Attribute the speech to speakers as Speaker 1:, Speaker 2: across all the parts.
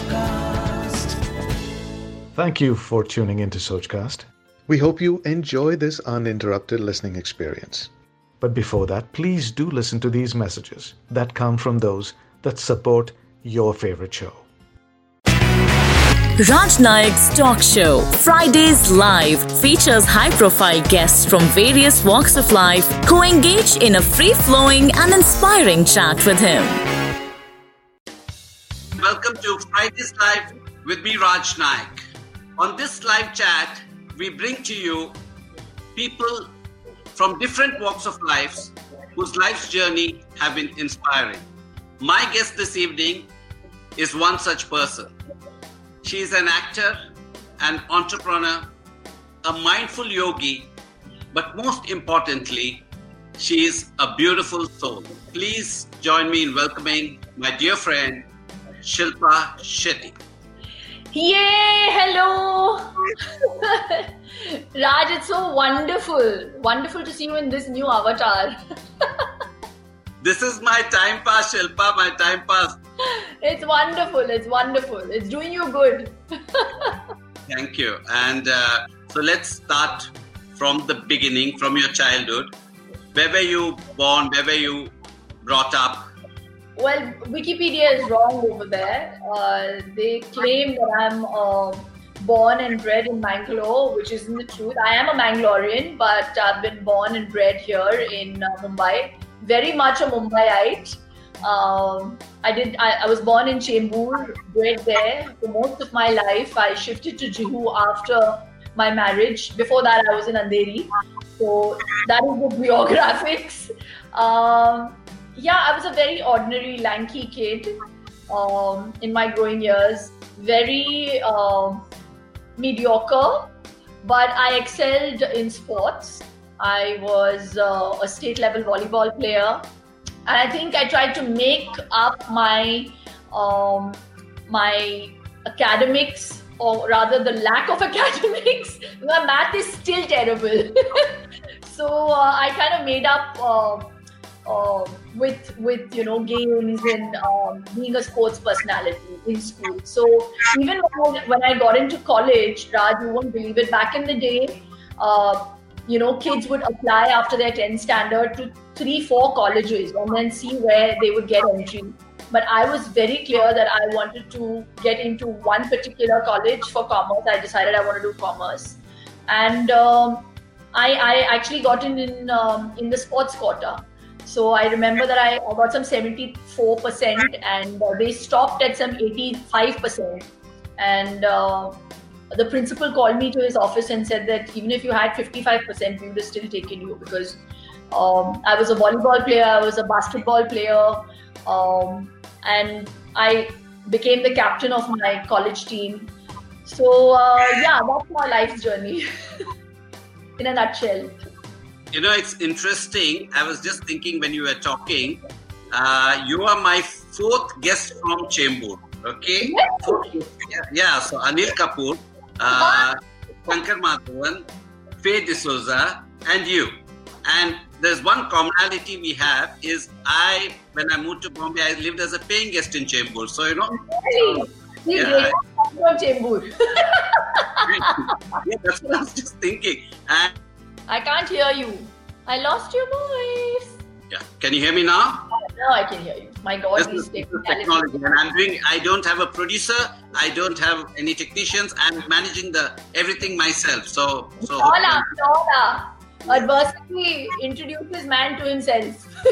Speaker 1: Sochcast.
Speaker 2: Thank you for tuning into Sochcast. We hope you enjoy this uninterrupted listening experience. But before that, please do listen to these messages that come from those that support your favorite show.
Speaker 3: Raj Nayak's Talk Show, Fridays Live, features high profile guests from various walks of life who engage in a free flowing and inspiring chat with him.
Speaker 4: Welcome to Fridays Live with me, Raj Nayak. On this live chat, we bring to you people from different walks of life whose life's journey have been inspiring. My guest this evening is one such person. She is an actor, an entrepreneur, a mindful yogi, but most importantly, she is a beautiful soul. Please join me in welcoming my dear friend, Shilpa Shetty.
Speaker 5: Yay! Hello! Raj, it's so wonderful. Wonderful to see you in this new avatar.
Speaker 4: this is my time pass, Shilpa, my time pass.
Speaker 5: It's wonderful. It's wonderful. It's doing you good.
Speaker 4: Thank you. And uh, so let's start from the beginning, from your childhood. Where were you born? Where were you brought up?
Speaker 5: Well, Wikipedia is wrong over there. Uh, they claim that I'm uh, born and bred in Mangalore, which isn't the truth. I am a Mangalorean, but I've been born and bred here in uh, Mumbai. Very much a Mumbaiite. Um, I did. I, I, was born in Chembur, bred there. For most of my life, I shifted to Juhu after my marriage. Before that, I was in Andheri. So that is the biographics. Um, yeah, I was a very ordinary, lanky kid um, in my growing years. Very uh, mediocre, but I excelled in sports. I was uh, a state level volleyball player, and I think I tried to make up my um, my academics, or rather the lack of academics. my math is still terrible, so uh, I kind of made up uh, with with you know games and um, being a sports personality in school. So even when I, got into college, Raj, you won't believe it. Back in the day, uh, you know, kids would apply after their 10th standard to three, four colleges and then see where they would get entry. But I was very clear that I wanted to get into one particular college for commerce. I decided I want to do commerce, and um, I, I, actually got in in, um, in the sports quota. So I remember that I, got some 74% and uh, they stopped at some 85%. And uh, the principal called me to his office and said that even if you had 55%, we would have still taken you because um, I was a volleyball player, I was a basketball player, um, and I became the captain of my college team. So, uh, yeah, that's my life journey in a nutshell.
Speaker 4: You know, it's interesting. I was just thinking when you were talking, uh, you are my fourth guest from Chembur. Okay? Yeah, yeah, so Anil Kapoor, uh, Shankar Madhavan, Faye D'Souza, and you. And there's one commonality we have is I, when I moved to Bombay, I lived as a paying guest in Chembur. So, you know.
Speaker 5: Really? Yeah, from Chembur.
Speaker 4: yeah, that's what I was just thinking. And
Speaker 5: I can't hear you. I lost your voice.
Speaker 4: Yeah. Can you hear me now?
Speaker 5: Now I can hear you. My God,
Speaker 4: this is, technology. And I'm doing. I don't have a producer. I don't have any technicians. I'm managing the everything myself. So so.
Speaker 5: Nola, Nola. Adversity introduces man to himself.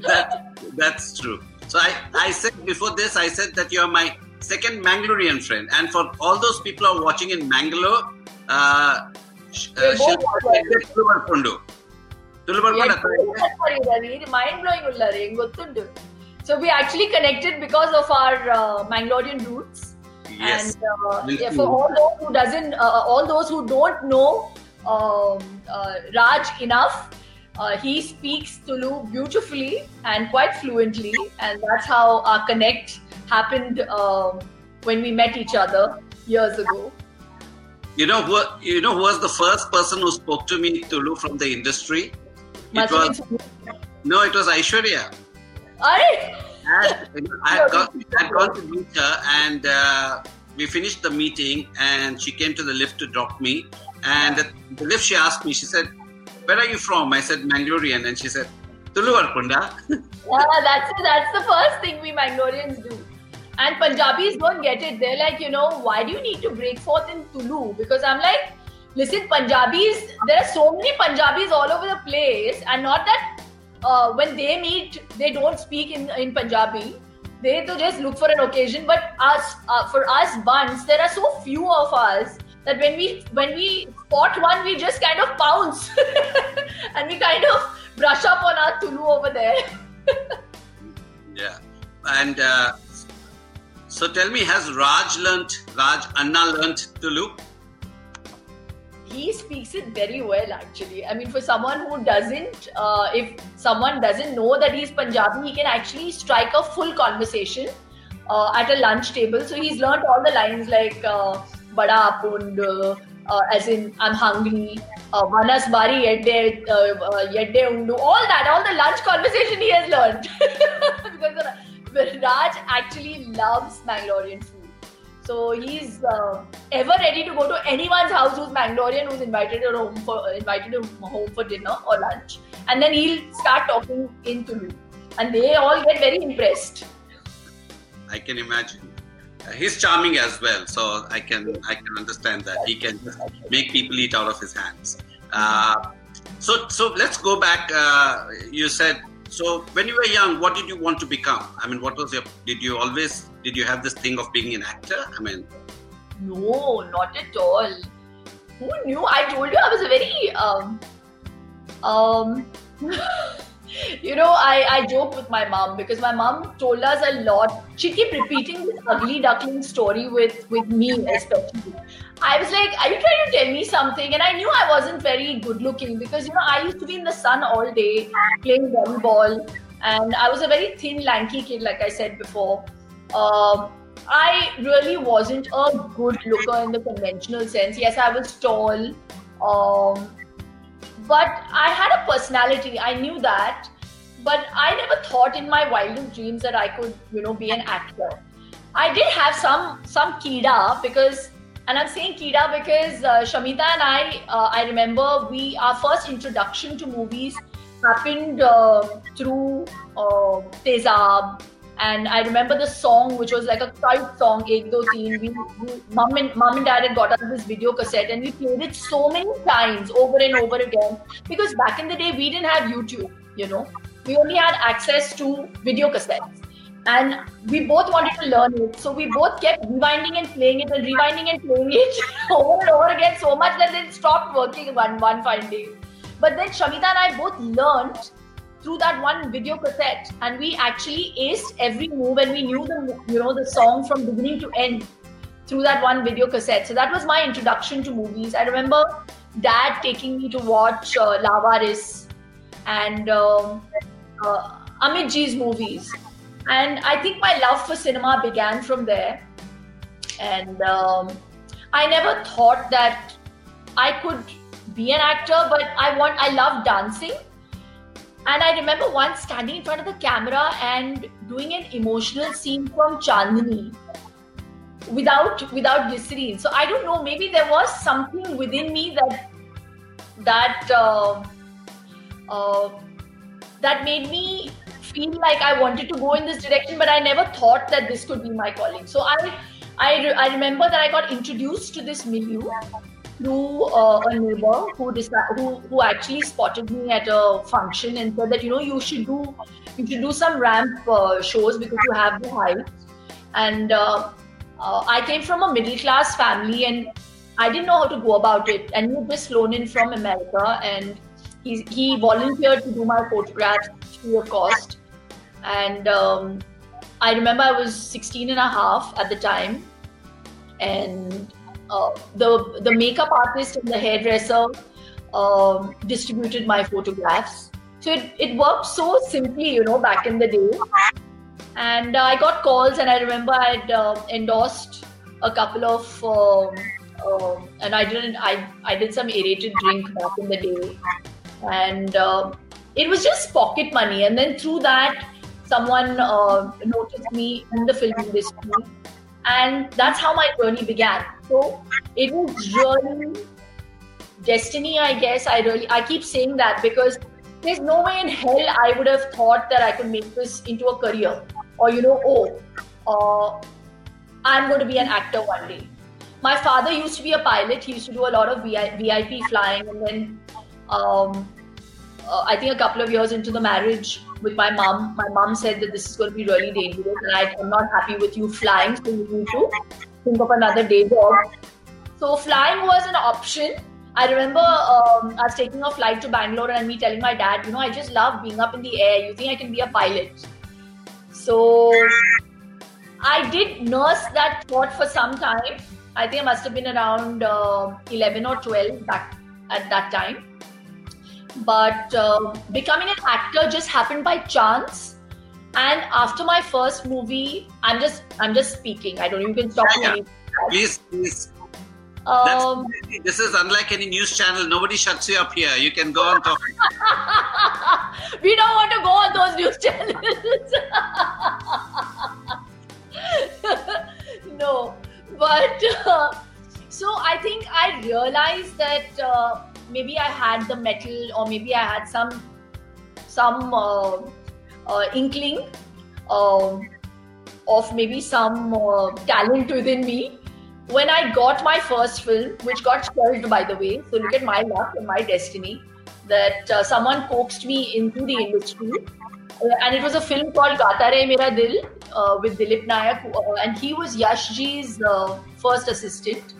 Speaker 4: that, that's true. So I, I said before this, I said that you're my second Mangalorean friend. And for all those people who are watching in Mangalore, uh, ತುಳುಬರ್ಕೊಂಡು
Speaker 5: mind blowing ullare gottundu so we actually connected because of our uh, Mangalorean roots
Speaker 4: yes
Speaker 5: and uh, yeah, for all those who doesn't uh, all those who don't know um, uh, Raj enough uh, he speaks Tulu beautifully and quite fluently and that's how our connect happened um, when we met each other years ago
Speaker 4: you know who? You know who was the first person who spoke to me, Tulu, from the industry?
Speaker 5: It was
Speaker 4: no, it was Aishwarya. I had, got, I had gone to meet her, and uh, we finished the meeting, and she came to the lift to drop me. And at the lift, she asked me, she said, "Where are you from?" I said, "Mangalorean," and she said, "Tulu Arpunda."
Speaker 5: yeah, that's that's the first thing we Mangaloreans do. And Punjabis don't get it. They're like, you know, why do you need to break forth in Tulu? Because I'm like, listen, Punjabis, there are so many Punjabis all over the place, and not that uh, when they meet, they don't speak in, in Punjabi. They to just look for an occasion. But us, uh, for us, Bunts, there are so few of us that when we when we spot one, we just kind of pounce and we kind of brush up on our Tulu over there.
Speaker 4: yeah, and uh, so tell me, has Raj learnt, Raj Anna learnt Tulu?
Speaker 5: He speaks it very well, actually. I mean, for someone who doesn't, uh, if someone doesn't know that he's Punjabi, he can actually strike a full conversation uh, at a lunch table. So he's learned all the lines like uh, "bada apund," uh, as in "I'm hungry," uh, "manas bari yedde uh, yedde undu," all that, all the lunch conversation he has learned because Raj actually loves Mangalorean food. So he's uh, ever ready to go to anyone's house who's Mangalorean, who's invited him home for invited him home for dinner or lunch, and then he'll start talking in Tulu, and they all get very impressed.
Speaker 4: I can imagine. Uh, he's charming as well, so I can I can understand that he can make people eat out of his hands. Uh, so so let's go back. Uh, you said so when you were young, what did you want to become? I mean, what was your? Did you always? Did you have this thing of being an actor? I mean,
Speaker 5: no, not at all. Who knew? I told you I was a very um um. you know, I, I joke with my mom because my mom told us a lot. She kept repeating this ugly duckling story with, with me, especially. I was like, Are you trying to tell me something? And I knew I wasn't very good looking because, you know, I used to be in the sun all day playing volleyball. And I was a very thin, lanky kid, like I said before. Um, I really wasn't a good looker in the conventional sense. Yes, I was tall. Um, but I had a personality. I knew that. But I never thought in my wildest dreams that I could, you know, be an actor. I did have some some kida because, and I'm saying kida because uh, Shamita and I, uh, I remember we our first introduction to movies happened uh, through uh, Tezab, and I remember the song, which was like a cult song, Ek Do Teen. We, we, mom, and, mom and dad had got us this video cassette and we played it so many times over and over again. Because back in the day, we didn't have YouTube, you know. We only had access to video cassettes. And we both wanted to learn it. So we both kept rewinding and playing it and rewinding and playing it over and over again so much that it stopped working one, one fine day. But then Shamita and I both learned through that one video cassette and we actually aced every move and we knew the you know the song from beginning to end through that one video cassette so that was my introduction to movies i remember dad taking me to watch uh, Laawaris and um, uh, amit ji's movies and i think my love for cinema began from there and um, i never thought that i could be an actor but i want i love dancing and I remember once standing in front of the camera and doing an emotional scene from Chandni without without glycerine. So I don't know. Maybe there was something within me that that uh, uh, that made me feel like I wanted to go in this direction, but I never thought that this could be my calling. So I I, I remember that I got introduced to this milieu through uh, a neighbor who, decided, who who actually spotted me at a function and said that you know you should do you should do some ramp uh, shows because you have the height. And uh, uh, I came from a middle class family and I didn't know how to go about it. And he just flown in from America and he, he volunteered to do my photographs free of cost. And um, I remember I was 16 and a half at the time. And uh, the the makeup artist and the hairdresser um, distributed my photographs. So it, it worked so simply, you know, back in the day. And I got calls, and I remember I'd uh, endorsed a couple of, um, um, and I didn't, I, I did some aerated drink back in the day. And um, it was just pocket money. And then through that, someone uh, noticed me in the film industry, and that's how my journey began. So it was really destiny, I guess. I really I keep saying that because there's no way in hell I would have thought that I could make this into a career, or you know, oh, uh, I'm going to be an actor one day. My father used to be a pilot. He used to do a lot of VIP flying, and then um, uh, I think a couple of years into the marriage with my mom, my mom said that this is going to be really dangerous, and I, am not happy with you flying, so you need to think of another day job. So flying was an option. I remember um, was taking a flight to Bangalore and me telling my dad, you know, I just love being up in the air. You think I can be a pilot? So I did nurse that thought for some time. I think I must have been around uh, 11 or 12 back at that time but uh, becoming an actor just happened by chance and after my first movie i'm just i'm just speaking i don't even can stop
Speaker 4: yeah,
Speaker 5: me
Speaker 4: please please um, this is unlike any news channel. Nobody shuts you up here. You can go on talking.
Speaker 5: we don't want to go on those news channels. no, but uh, so I think I realized that uh, maybe I had the metal or maybe I had some some uh, uh, inkling uh, of maybe some uh, talent within me. When I got my first film, which got shelved by the way, so look at my luck and my destiny, that uh, someone coaxed me into the industry. Uh, and it was a film called Gata Rahe Mera Dil with Dilip Nayak, and he was Yashji's first assistant.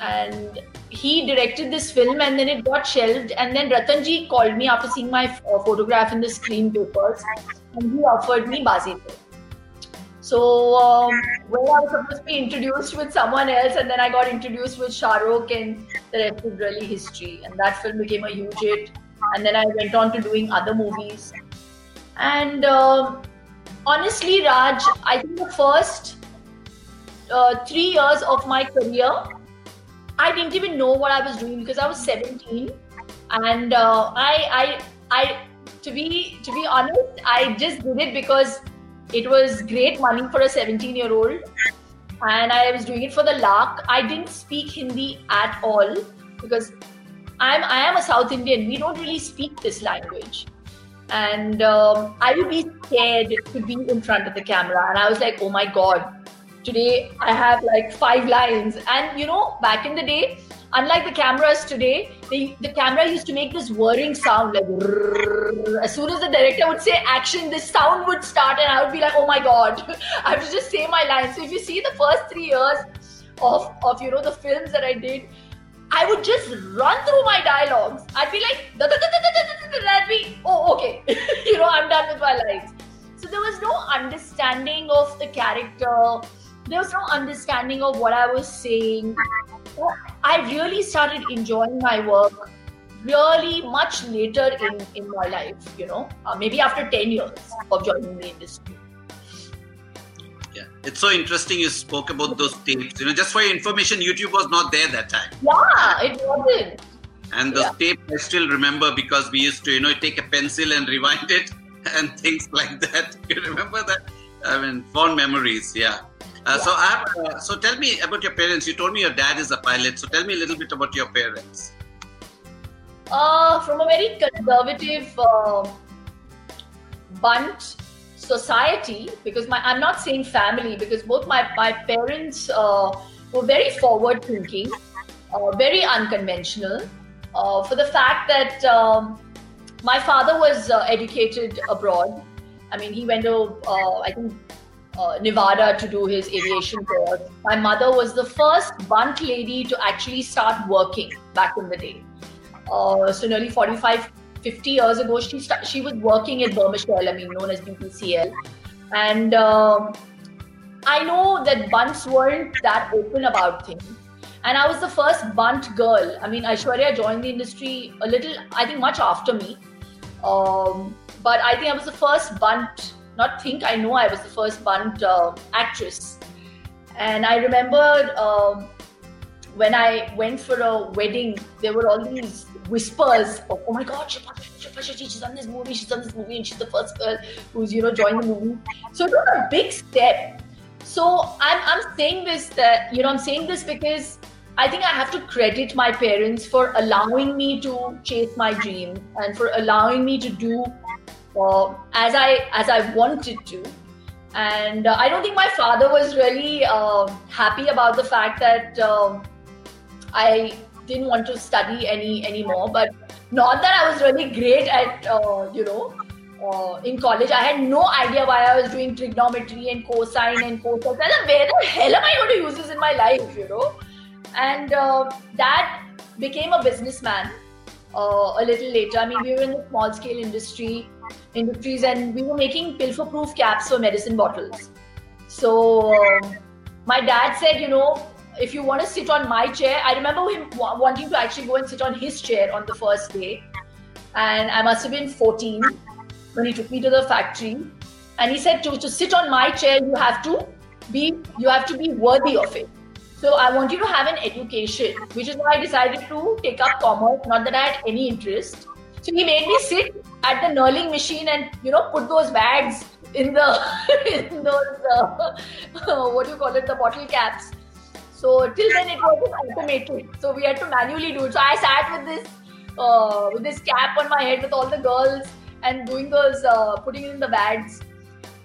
Speaker 5: and he directed this film and then it got shelved. And then Ratanji called me after seeing my uh, photograph in the screen papers and he offered me Bazi. So um, when I was supposed to be introduced with someone else, and then I got introduced with Shah Rukh, and the rest is really history. And that film became a huge hit. And then I went on to doing other movies. And uh, honestly, Raj, I think the first uh, three years of my career I didn't even know what I was doing because I was 17, and uh, I, I, I, to be to be honest, I just did it because it was great money for a 17 year old, and I was doing it for the lark. I didn't speak Hindi at all because I'm I am a South Indian. We don't really speak this language, and um, I would be scared to be in front of the camera, and I was like, oh my god Today I have like five lines. And you know, back in the day, unlike the cameras today, the, the camera used to make this whirring sound like as soon as the director would say action, this sound would start and I would be like, oh my god, I have to just say my lines. So if you see the first three years of, of you know the films that I did, I would just run through my dialogues. I'd be like, I'd be, oh, okay, you know, I'm done with my lines. So there was no understanding of the character there was no understanding of what I was saying. I really started enjoying my work really much later in, in my life, you know, uh, maybe after 10 years of joining the industry.
Speaker 4: Yeah, it's so interesting you spoke about those tapes. You know, just for your information, YouTube was not there that time.
Speaker 5: Yeah, it wasn't.
Speaker 4: And the yeah. tape I still remember because we used to, you know, take a pencil and rewind it and things like that. You remember that? I mean, fond memories, yeah. Uh, so, uh, so tell me about your parents. You told me your dad is a pilot. So tell me a little bit about your parents.
Speaker 5: Uh, from a very conservative uh, bunt society, because my I'm not saying family, because both my my parents uh, were very forward thinking, uh, very unconventional. For the fact that um, my father was educated abroad. I mean, he went to I think uh, Nevada to do his aviation course. My mother was the first bunt lady to actually start working back in the day. Uh, so nearly 45, 50 years ago, she st- she was working at Burmah Shell, I mean, known as BPCL. And um, I know that bunts weren't that open about things. And I was the first bunt girl. I mean, Aishwarya joined the industry a little, I think, much after me. Um, but I think I was the first bunt not think I know I was the first Bunt uh, actress. And I remember um, when I went for a wedding, there were all these whispers of, oh my God, she's on this movie, she's on this movie, and she's the first girl who's, you know, joined the movie. So it was a big step. So I'm, I'm saying this that, you know, I'm saying this because I think I have to credit my parents for allowing me to chase my dream and for allowing me to do uh, as I as I wanted to. And uh, I don't think my father was really uh, happy about the fact that um, I didn't want to study any anymore. But not that I was really great at uh, you know uh, in college. I had no idea why I was doing trigonometry and cosine and cosine. Where the hell am I going to use this in my life? You know and uh, dad became a businessman uh, a little later. I mean, we were in the small scale industry industries, and we were making pilfer proof caps for medicine bottles. So um, my dad said, you know, if you want to sit on my chair, I remember him wanting to actually go and sit on his chair on the first day, and I must have been 14 when he took me to the factory, and he said to to sit on my chair, you have to be you have to be worthy of it. So I want you to have an education, which is why I decided to take up commerce. Not that I had any interest. So he made me sit at the knurling machine and you know put those bags in the in those uh, what do you call it the bottle caps. So till then it was automated. So we had to manually do it. So I sat with this uh, with this cap on my head with all the girls and doing those uh, putting in the bags.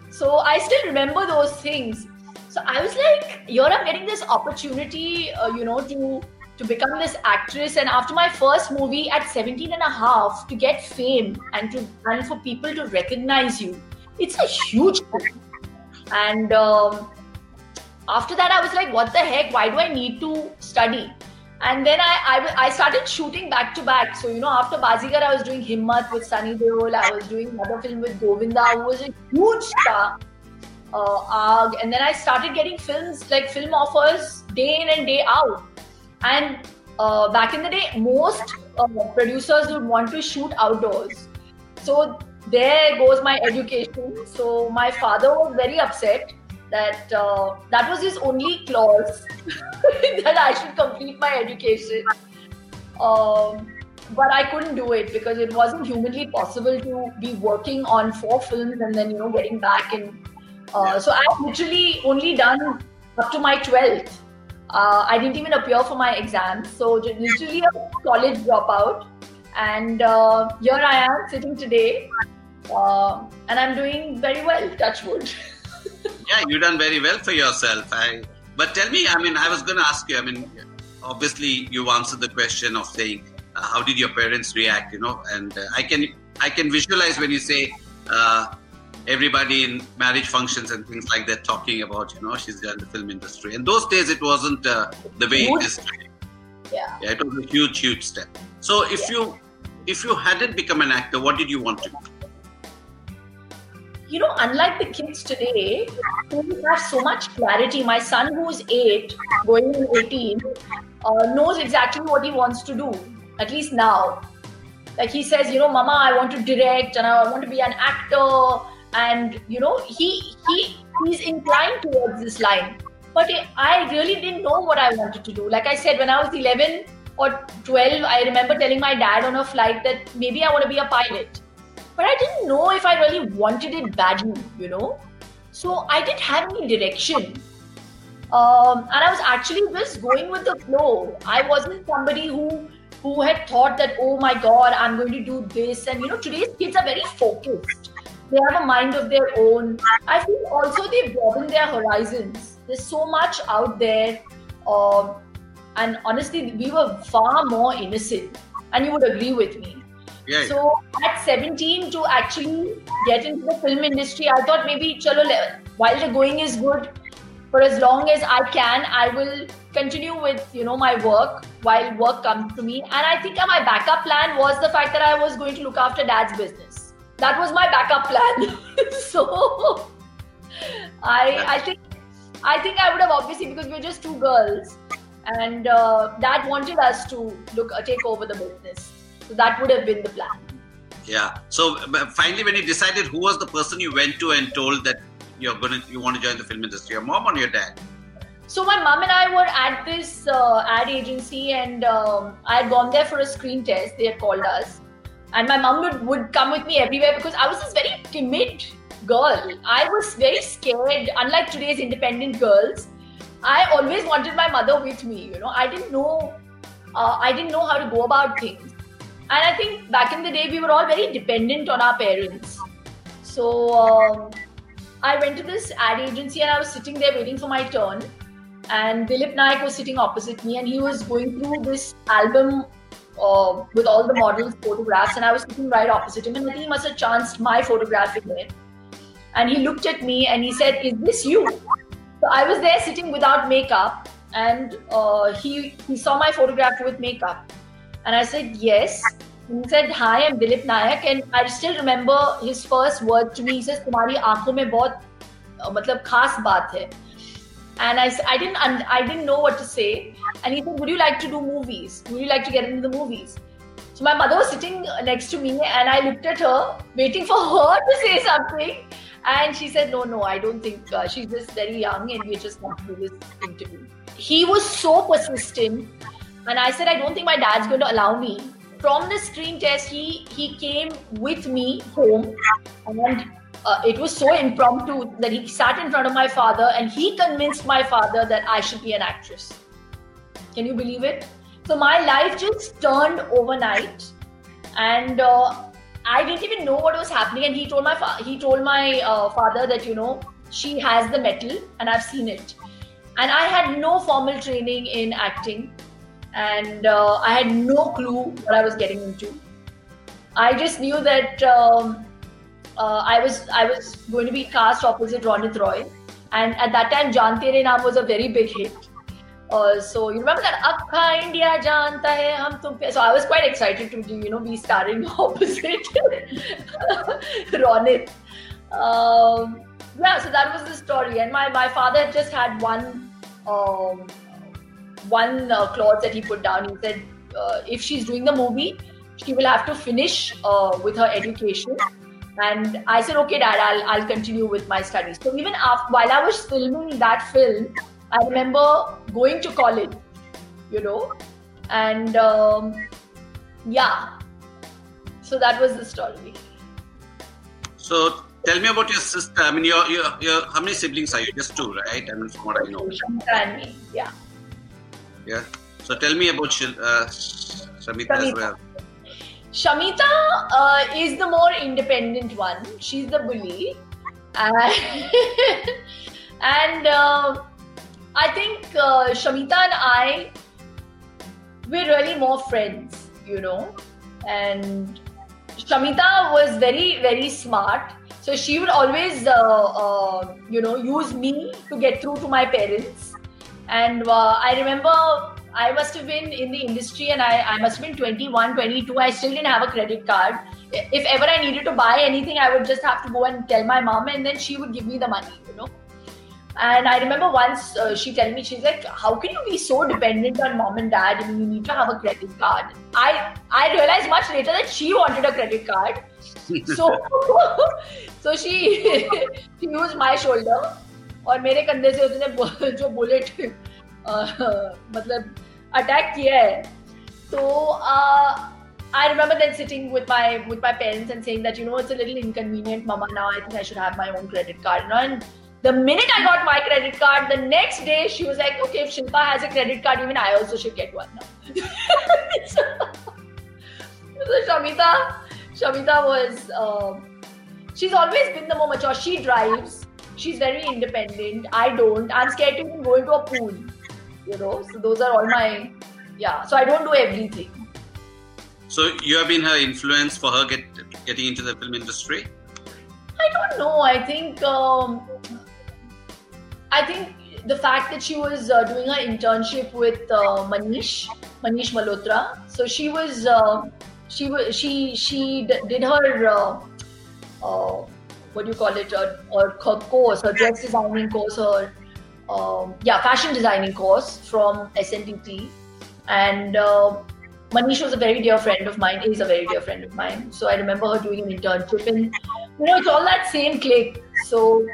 Speaker 5: So I still remember those things. So I was like, I'm getting this opportunity, uh, you know, to to become this actress. And after my first movie at 17 and a half, to get fame and to and for people to recognize you, it's a huge thing. And um, after that, I was like, what the heck? Why do I need to study? And then I, I, I started shooting back to back. So, you know, after Bazigar, I was doing Himmat with Sunny Deol. I was doing another film with Govinda, who was a huge star uh, and then I started getting films like film offers day in and day out. And uh, back in the day, most uh, producers would want to shoot outdoors. So there goes my education. So my father was very upset that uh, that was his only clause that I should complete my education. Um, but I couldn't do it because it wasn't humanly possible to be working on four films and then you know getting back and uh, so I've literally only done up to my 12th. Uh, I didn't even appear for my exams. So literally a college dropout. And uh, here I am sitting today. Uh, and I'm doing very well, touch wood.
Speaker 4: yeah, you've done very well for yourself. I, but tell me, I mean, I was going to ask you, I mean, obviously you've answered the question of saying, uh, how did your parents react, you know? And uh, I can I can visualize when you say, everybody in marriage functions and things like that talking about, you know, she's in the film industry. And those days, it wasn't uh, the way it is today.
Speaker 5: Yeah.
Speaker 4: yeah. It was a huge, huge step. So if yeah. you if you hadn't become an actor, what did you want to do?
Speaker 5: You know, unlike the kids today who have so much clarity, my son who's eight, going to 18, uh, knows exactly what he wants to do, at least now. Like he says, you know, Mama, I want to direct and I want to be an actor and you know he he he's inclined towards this line. But i really didn't know what i wanted to do. Like i said when i was 11 or 12 i remember telling my dad on a flight that maybe i want to be a pilot. But i didn't know if i really wanted it badly you know? So i didn't have any direction. Um, and i was actually just going with the flow. I wasn't somebody who who had thought that oh my god i'm going to do this. And you know today's kids are very focused they have a mind of their own. I feel also they broaden their horizons. There's so much out there. Um, and honestly, we were far more innocent. And you would agree with me.
Speaker 4: Yeah,
Speaker 5: so at 17 to actually get into the film industry, I thought maybe chalo, while the going is good, for as long as I can, I will continue with you know my work while work comes to me. And I think my backup plan was the fact that I was going to look after dad's business that was my backup plan. so I I think I think I would have obviously because we are just two girls, and uh, dad wanted us to look uh, take over the business. So that would have been the plan.
Speaker 4: Yeah. So finally, when you decided, who was the person you went to and told that you're gonna you want to join the film industry? Your mom or your dad?
Speaker 5: So my mom and I were at this uh, ad agency, and um, I had gone there for a screen test. They had called us, and my mom would, would come with me everywhere because I was this very timid girl. I was very scared. Unlike today's independent girls, I always wanted my mother with me. You know, I didn't know, uh, I didn't know how to go about things, and I think back in the day we were all very dependent on our parents. So um, I went to this ad agency and I was sitting there waiting for my turn. And Dilip Naik was sitting opposite me and he was going through this album uh, with all the models' photographs, and I was sitting right opposite him. And I think he must have chanced my photograph in there. And he looked at me and he said, Is this you? So I was there sitting without makeup, and uh, he, he saw my photograph with makeup. And I said, Yes. He said, Hi, I'm Dilip Nayak. And I still remember his first words to me. He says, Tumhari aankhon mein bahut, uh, matlab, khas baat hai. And I, I didn't I didn't know what to say. And he said, Would you like to do movies? Would you like to get into the movies? So my mother was sitting next to me and I looked at her, waiting for her to say something. And she said, No, no, I don't think uh, she's just very young and we just want to do this interview. He was so persistent. And I said, I don't think my dad's going to allow me from the screen test, he he came with me home, and uh, it was so impromptu that he sat in front of my father and he convinced my father that I should be an actress. Can you believe it? So my life just turned overnight, and uh, I didn't even know what was happening. And he told my fa- he told my uh, father that you know she has the metal, and I've seen it. And I had no formal training in acting and uh, I had no clue what I was getting into. I just knew that um, uh, I was I was going to be cast opposite Ronit Roy, and at that time Jaan Tere Naam was a very big hit. Uh, so you remember that Akha India Janta Hai Hum Tum So I was quite excited to you know be starring opposite Ronit. Um, yeah, so that was the story, and my my father just had one. Um, one uh, clause that he put down. He said, uh, if she's doing the movie, she will have to finish uh, with her education. And I said, okay, dad, I'll, I'll continue with my studies. So even after, while I was filming that film, I remember going to college, you know, and um, yeah. So that was the story.
Speaker 4: So tell me about your sister. I mean, your, your, your, how many siblings are you? Just two, right? I mean, from what I know.
Speaker 5: and me, yeah.
Speaker 4: Yeah. So tell me about uh, Shamita, as well.
Speaker 5: Shamita uh, is the more independent one. She's the bully. and uh, I think uh, Shamita and I, we're really more friends, you know. And Shamita was very, very smart. So she would always, uh, uh, you know, use me to get through to my parents and uh, I remember I must have been in the industry and I, I must have been 21, 22. I still didn't have a credit card. If ever I needed to buy anything, I would just have to go and tell my mom and then she would give me the money, you know. And I remember once uh, she telling me, she's like, "How can you be so dependent on mom and dad? I mean, you need to have a credit card." I I realized much later that she wanted a credit card, so so she she used my shoulder और मेरे कंधे से उसने जो bullet मतलब attack किया है तो I remember then sitting with my with my parents and saying that you know it's a little inconvenient, Mama. Now I think I should have my own credit card. You know? And the minute I got my credit card, the next day she was like, "Okay, if Shilpa has a credit card, even I also should get one now." so, so Shamita, Shamita was uh, she's always been the more mature. She drives. She's very independent. I don't. I'm scared to even go into a pool. You know, so those are all my yeah. So I don't do everything.
Speaker 4: So you have been her influence for her get getting into the film industry.
Speaker 5: I don't know. I think um, I think the fact that she was uh, doing her internship with uh, Manish Manish Malhotra. So she was uh, she was she she d- did her uh, uh, what do you call it, or, or her course, her dress designing course, her um, yeah, fashion designing course from SNDT. And uh, Manish was a very dear friend of mine, is a very dear friend of mine. So I remember her doing an internship, and you know, it's all that same clique. So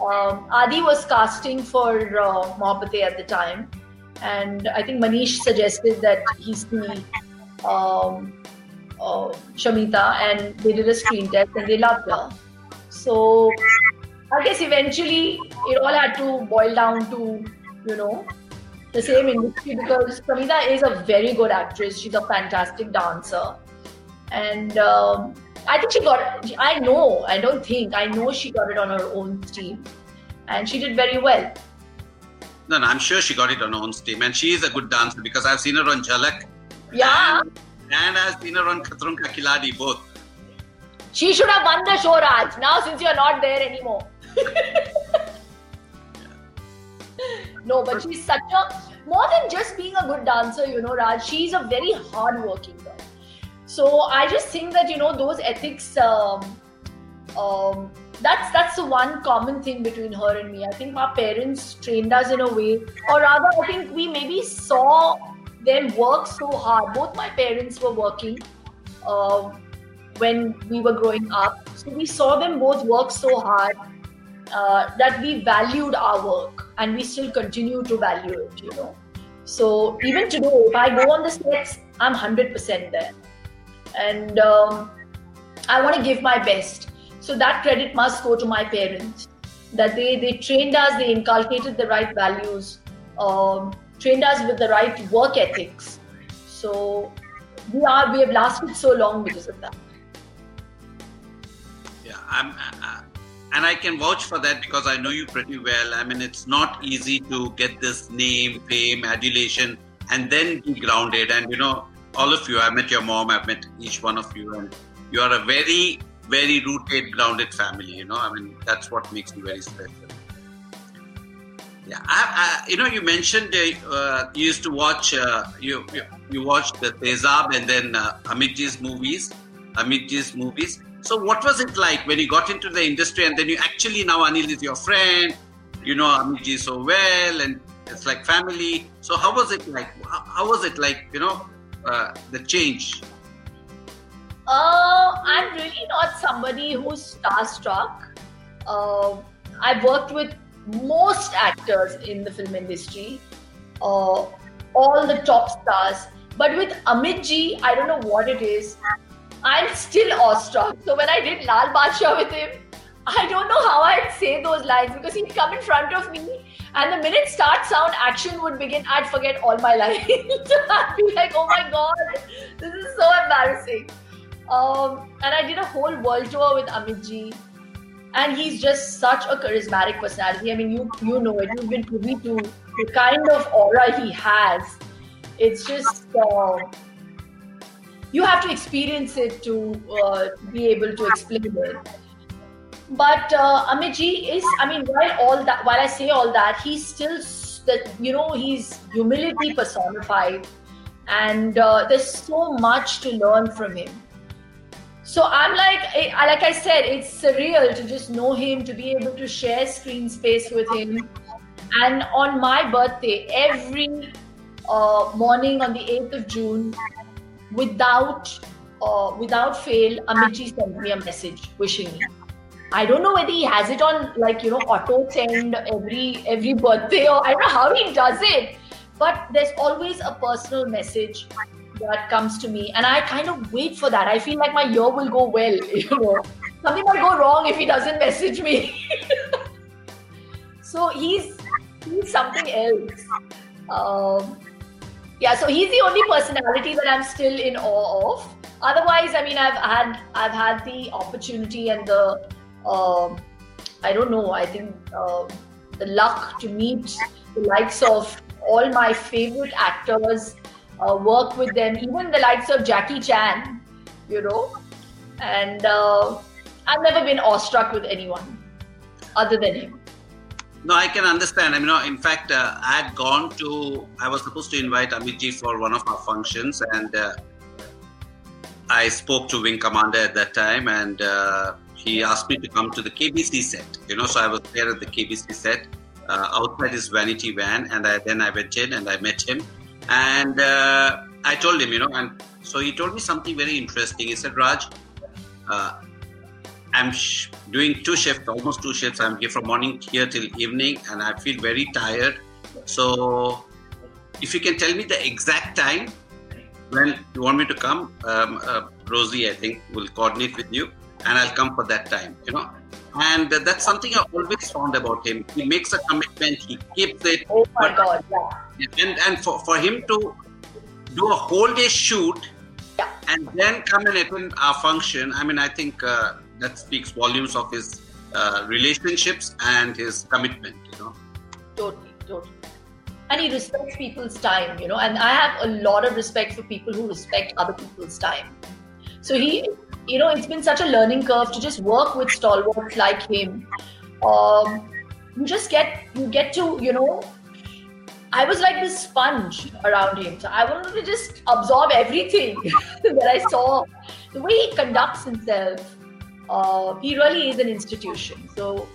Speaker 5: um, Adi was casting for uh, at the time, and I think Manish suggested that he see um, uh, Shamita, and they did a screen test, and they loved her. So I guess eventually it all had to boil down to, you know, the same industry because Shamita is a very good actress. She's a fantastic dancer. And um, I think she got it. I know, I don't think, I know she got it on her own steam. And she did very well.
Speaker 4: No, no, I'm sure she got it on her own steam. And she is a good dancer because I've seen her on Jhalak.
Speaker 5: Yeah.
Speaker 4: And, and I've seen her on Khatron Ka Khiladi, both.
Speaker 5: She should have won the show, Raj. Now, since you're not there anymore. no, but she's such a more than just being a good dancer, you know, Raj. She's a very hardworking girl. So I just think that you know those ethics. Um, um, that's that's the one common thing between her and me. I think our parents trained us in a way, or rather, I think we maybe saw them work so hard. Both my parents were working uh, when we were growing up, so we saw them both work so hard uh, that we valued our work and we still continue to value it, you know. So even today, if I go on the sets, I'm 100% there. And um, I want to give my best. So that credit must go to my parents that they, they trained us, they inculcated the right values, um, trained us with the right work ethics. So we are we have lasted so long because of that.
Speaker 4: Yeah, I'm, uh, and I can vouch for that because I know you pretty well. I mean, it's not easy to get this name, fame, adulation, and then be grounded. And you know, all of you, I met your mom, I've met each one of you, and you are a very, very rooted, grounded family. You know, I mean, that's what makes you very special. Yeah, I, I, you know, you mentioned uh, you used to watch, uh, you, you, you watched the Tezab and then uh, Amitji's movies, Amitji's movies. So, what was it like when you got into the industry and then you actually now Anil is your friend, you know Amitji so well, and it's like family. So, how was it like? How, was it like? You know, uh, the change.
Speaker 5: Uh, I'm really not somebody who's starstruck. Uh, I've worked with most actors in the film industry, uh, all the top stars. But with Amitji, I don't know what it is. I'm still awestruck. So when I did Lal Badshah with him, I don't know how I'd say those lines because he'd come in front of me and the minute start sound action would begin, I'd forget all my lines. I'd be like, oh my god, this is so embarrassing. Um, and I did a whole world tour with Amitji. And he's just such a charismatic personality. I mean, you you know it. You've been privy to the kind of aura he has. It's just uh, you have to experience it to uh, be able to explain it. But uh, is, I mean, while all that, while I say all that, he's still that you know he's humility personified, and uh, there's so much to learn from him. So I'm like, like I said, it's surreal to just know him, to be able to share screen space with him. And on my birthday, every uh, morning on the 8th of June, without uh, without fail, Amitji sent me a message wishing me. I don't know whether he has it on like you know auto send every every birthday or I don't know how he does it, but there's always a personal message that comes to me, and I kind of wait for that. I feel like my year will go well. You know, something might go wrong if he doesn't message me. so he's he's something else. Um, yeah, so he's the only personality that I'm still in awe of. Otherwise, I mean, I've had I've had the opportunity and the uh, I don't know. I think uh, the luck to meet the likes of all my favorite actors, uh, work with them, even the likes of Jackie Chan, you know. And uh, I've never been awestruck with anyone other than him.
Speaker 4: No, I can understand. I mean, in fact, uh, I had gone to, I was supposed to invite Amitji for one of our functions, and uh, I spoke to Wing Commander at that time, and uh, he asked me to come to the KBC set. You know, so I was there at the KBC set. Uh, outside his vanity van, and I, then I went in and I met him, and uh, I told him, you know, and so he told me something very interesting. He said, Raj, uh, I'm sh- doing two shifts, almost two shifts. I'm here from morning here till evening, and I feel very tired. So, if you can tell me the exact time when you want me to come, um, uh, Rosie, I think, will coordinate with you, and I'll come for that time. You know, and that's something I always found about him. He makes a commitment, he keeps it.
Speaker 5: Oh my God! Yeah.
Speaker 4: And and for for him to do a whole day shoot
Speaker 5: yeah.
Speaker 4: and then come and attend our function. I mean, I think uh, that speaks volumes of his uh, relationships and his commitment. You know.
Speaker 5: Totally, totally. And he respects people's time, you know. And I have a lot of respect for people who respect other people's time. So he, you know, it's been such a learning curve to just work with stalwarts like him. Um, you just get you get to you know I was like this sponge around him. So I wanted to just absorb everything that I saw. The way he conducts himself, uh, he really is an institution. So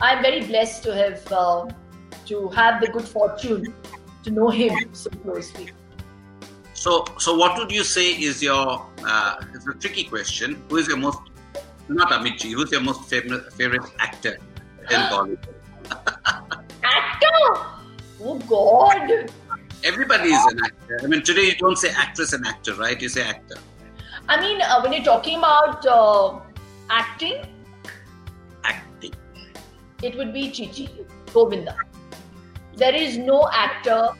Speaker 5: I'm very blessed to have uh, to have the good fortune to know him so closely.
Speaker 4: So, so what would you say is your? Uh, it's a tricky question. Who is your most not Amitji? Who's your most favorite favorite actor in Bollywood?
Speaker 5: actor. Oh God!
Speaker 4: Everybody is an actor. I mean, today you don't say actress and actor, right? You say actor.
Speaker 5: I mean, uh, when you're talking about uh, acting,
Speaker 4: acting,
Speaker 5: it would be Chichi Govinda. There is no actor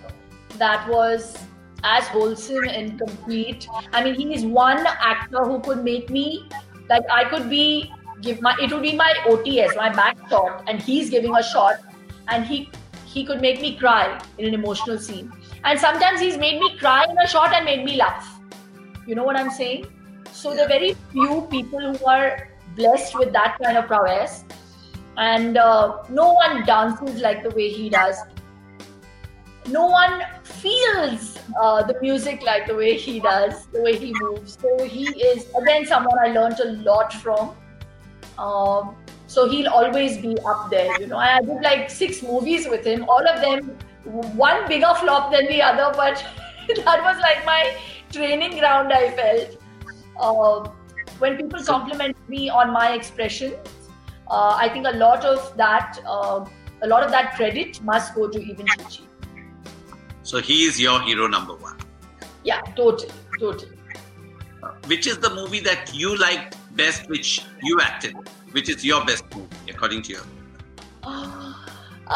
Speaker 5: that was as wholesome and complete. I mean, he is one actor who could make me like I could be give my it would be my OTS, my back shot, and he's giving a shot, and he he could make me cry in an emotional scene. And sometimes he's made me cry in a shot and made me laugh. You know what I'm saying? So are very few people who are blessed with that kind of prowess. And uh, no one dances like the way he does. No one feels uh, the music like the way he does, the way he moves. So he is, again, someone I learned a lot from. Um, so he'll always be up there. You know, I did like six movies with him, all of them one bigger flop than the other, but that was like my training ground. I felt uh, when people compliment me on my expressions, uh, I think a lot of that, uh, a lot of that credit must go to even Chichi.
Speaker 4: So he is your hero number one.
Speaker 5: Yeah, totally, totally.
Speaker 4: Which is the movie that you liked best, which you acted? Which is your best movie, according to you?
Speaker 5: Uh,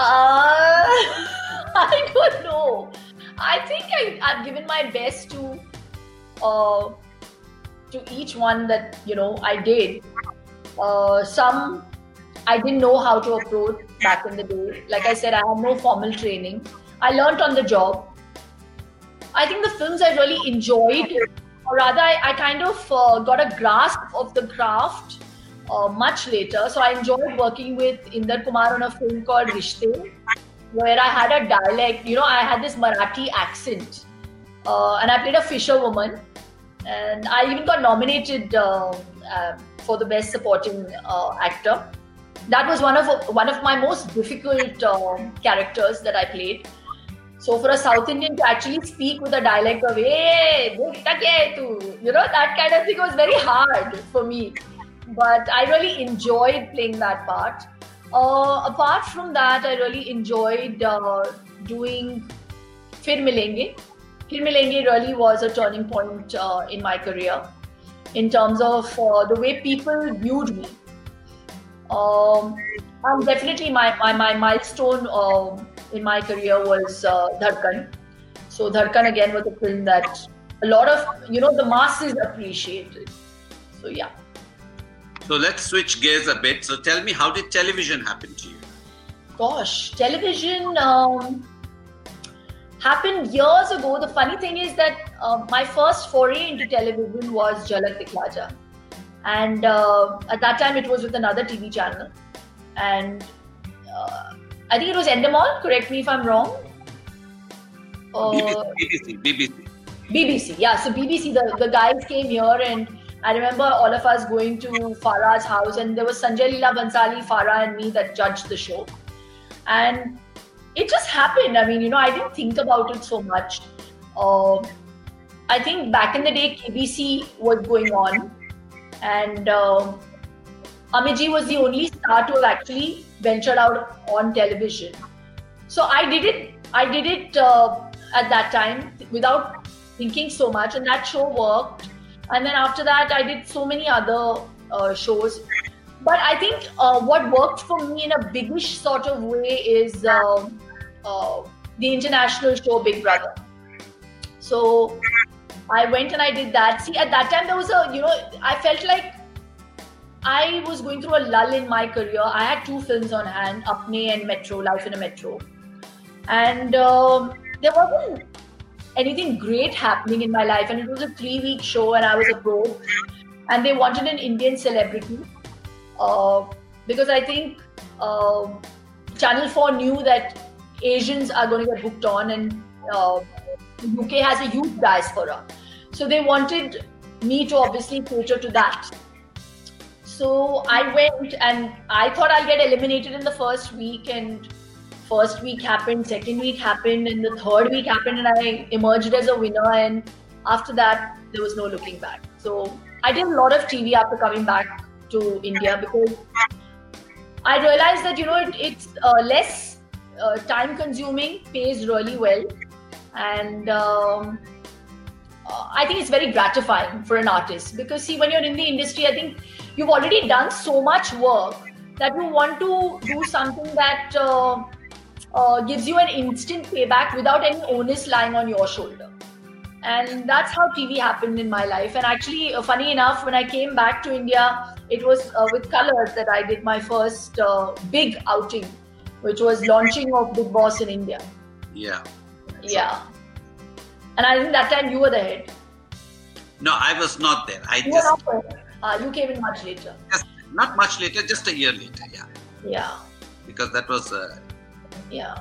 Speaker 5: I don't know. I think I, have given my best to uh, to each one that you know I did. Uh, some I didn't know how to approach back in the day. Like I said, I had no formal training. I learned on the job. I think the films I really enjoyed, or rather, I, I kind of uh, got a grasp of the craft uh, much later. So I enjoyed working with Indra Kumar on a film called Rishtey, where I had a dialect. You know, I had this Marathi accent, uh, and I played a fisherwoman, and I even got nominated uh, uh for the best supporting uh, actor. That was one of one of my most difficult uh, characters that I played. So for a South Indian to actually speak with a dialect of "Hey, you know, that kind of thing was very hard for me but I really enjoyed playing that part. Uh, apart from that, I really enjoyed uh, doing Phir Milenge. Phir Milenge really was a turning point uh, in my career in terms of uh, the way people viewed me. Um, and definitely my, my, my milestone um, in my career was uh, Dhadkan. So Dhadkan again was a film that a lot of, you know, the masses appreciated. So yeah.
Speaker 4: So let's switch gears a bit. So tell me, how did television happen to you?
Speaker 5: Gosh, television um, happened years ago. The funny thing is that uh, my first foray into television was Jhalak Dikhla And uh, at that time, it was with another TV channel. And uh, I think it was Endemol, correct me if I'm wrong.
Speaker 4: BBC, BBC, BBC.
Speaker 5: BBC, yeah. So BBC, the, the guys came here and I remember all of us going to Farah's house, and there was Sanjay Leela Bhansali, Farah, and me that judged the show. And it just happened. I mean, you know, I didn't think about it so much. Uh, I think back in the day, KBC was going on, and uh, Amit was the only star to have actually ventured out on television. So I did it. I did it uh, at that time without thinking so much, and that show worked. And then after that, I did so many other uh, shows. But I think uh, what worked for me in a biggish sort of way is uh, uh, the international show Big Brother. So I went and I did that. See, at that time there was a, you know, I felt like I was going through a lull in my career. I had two films on hand, Apne and Metro, Life in a Metro. And um, there wasn't anything great happening in my life. And it was a three week show, and I was approached. And they wanted an Indian celebrity uh, because I think uh, Channel 4 knew that Asians are going to get booked on, and uh, UK has a huge diaspora. So they wanted me to obviously cater to that. So I went and I thought I'll get eliminated in the first week, and first week happened, second week happened, and the third week happened, and I emerged as a winner. And after that, there was no looking back. So I did a lot of TV after coming back to India because I realized that you know it, it's uh, less uh, time consuming, pays really well, and um, uh, I think it's very gratifying for an artist because see when you're in the industry, I think you've already done so much work that you want to do something that uh, uh, gives you an instant payback without any onus lying on your shoulder. And that's how TV happened in my life. And actually, uh, funny enough, when I came back to India, it was uh, with Colors that I did my first uh, big outing, which was launching of Bigg Boss in India.
Speaker 4: Yeah.
Speaker 5: Yeah. And I think that time you were the head.
Speaker 4: No, I was not there. I
Speaker 5: You,
Speaker 4: just
Speaker 5: were not, uh, you came in much later.
Speaker 4: not much later, just a year later. Yeah,
Speaker 5: Yeah.
Speaker 4: because that was uh,
Speaker 5: Yeah.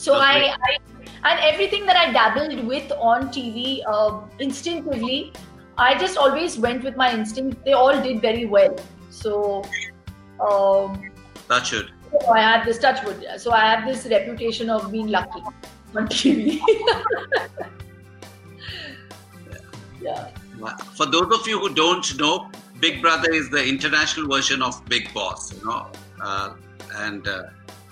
Speaker 5: So I. I, and everything that I dabbled with on TV, uh, instinctively, I just always went with my instinct. They all did very well. So, um,
Speaker 4: that should.
Speaker 5: so I had this touchwood. So I have this reputation of being lucky on TV. yeah.
Speaker 4: For those of you who don't know, Big Brother is the international version of Bigg Boss. You know, uh, and uh,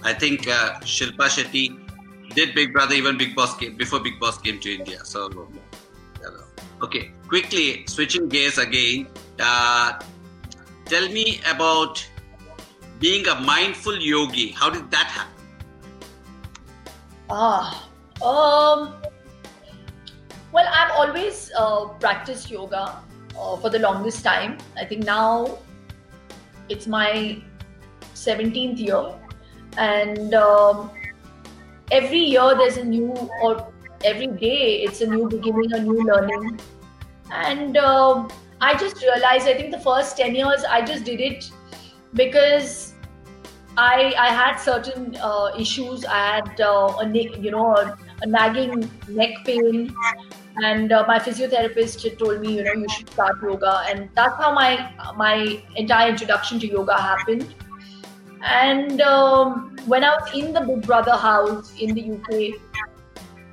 Speaker 4: I think uh, Shilpa Shetty did Big Brother even Bigg Boss came before Bigg Boss came to India. So, okay, quickly switching gears again. Uh, tell me about being a mindful yogi. How did that happen?
Speaker 5: Ah, um, well, I've always uh, practiced yoga uh, for the longest time. I think now it's my 17th year, and um, every year there's a new, or every day it's a new beginning, a new learning. And um I just realized, I think the first 10 years I just did it because I, I had certain uh, issues. I had uh, a you know a, a nagging neck pain, and uh, my physiotherapist told me you know you should start yoga, and that's how my my entire introduction to yoga happened. And um, when I was in the Big Brother house in the UK,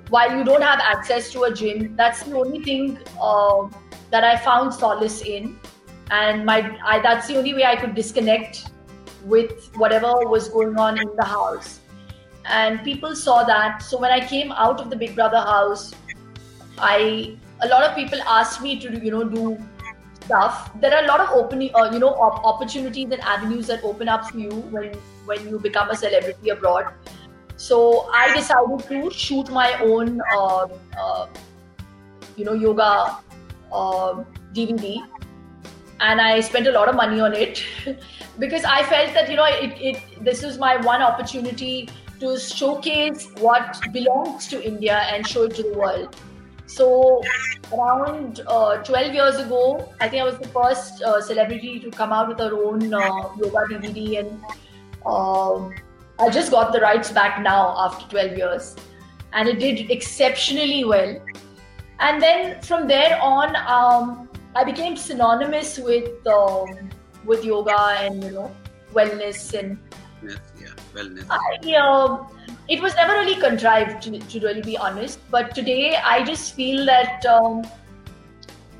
Speaker 5: while you don't have access to a gym, that's the only thing uh, that I found solace in, and my I, that's the only way I could disconnect with whatever was going on in the house. And people saw that. So when I came out of the Big Brother house, I a lot of people asked me to you know do stuff. There are a lot of opening, uh, you know, op- opportunities and avenues that open up for you when when you become a celebrity abroad. So I decided to shoot my own, uh, uh, you know, yoga DVD, and I spent a lot of money on it because I felt that you know it, it this is my one opportunity to showcase what belongs to India and show it to the world. So around uh, 12 years ago, I think I was the first uh, celebrity to come out with her own uh, yoga DVD, and um, I just got the rights back now after 12 years, and it did exceptionally well. And then from there on, um, I became synonymous with um, with yoga and you know wellness and
Speaker 4: Yes,
Speaker 5: I, um, it was never really contrived to, to really be honest but today i just feel that um,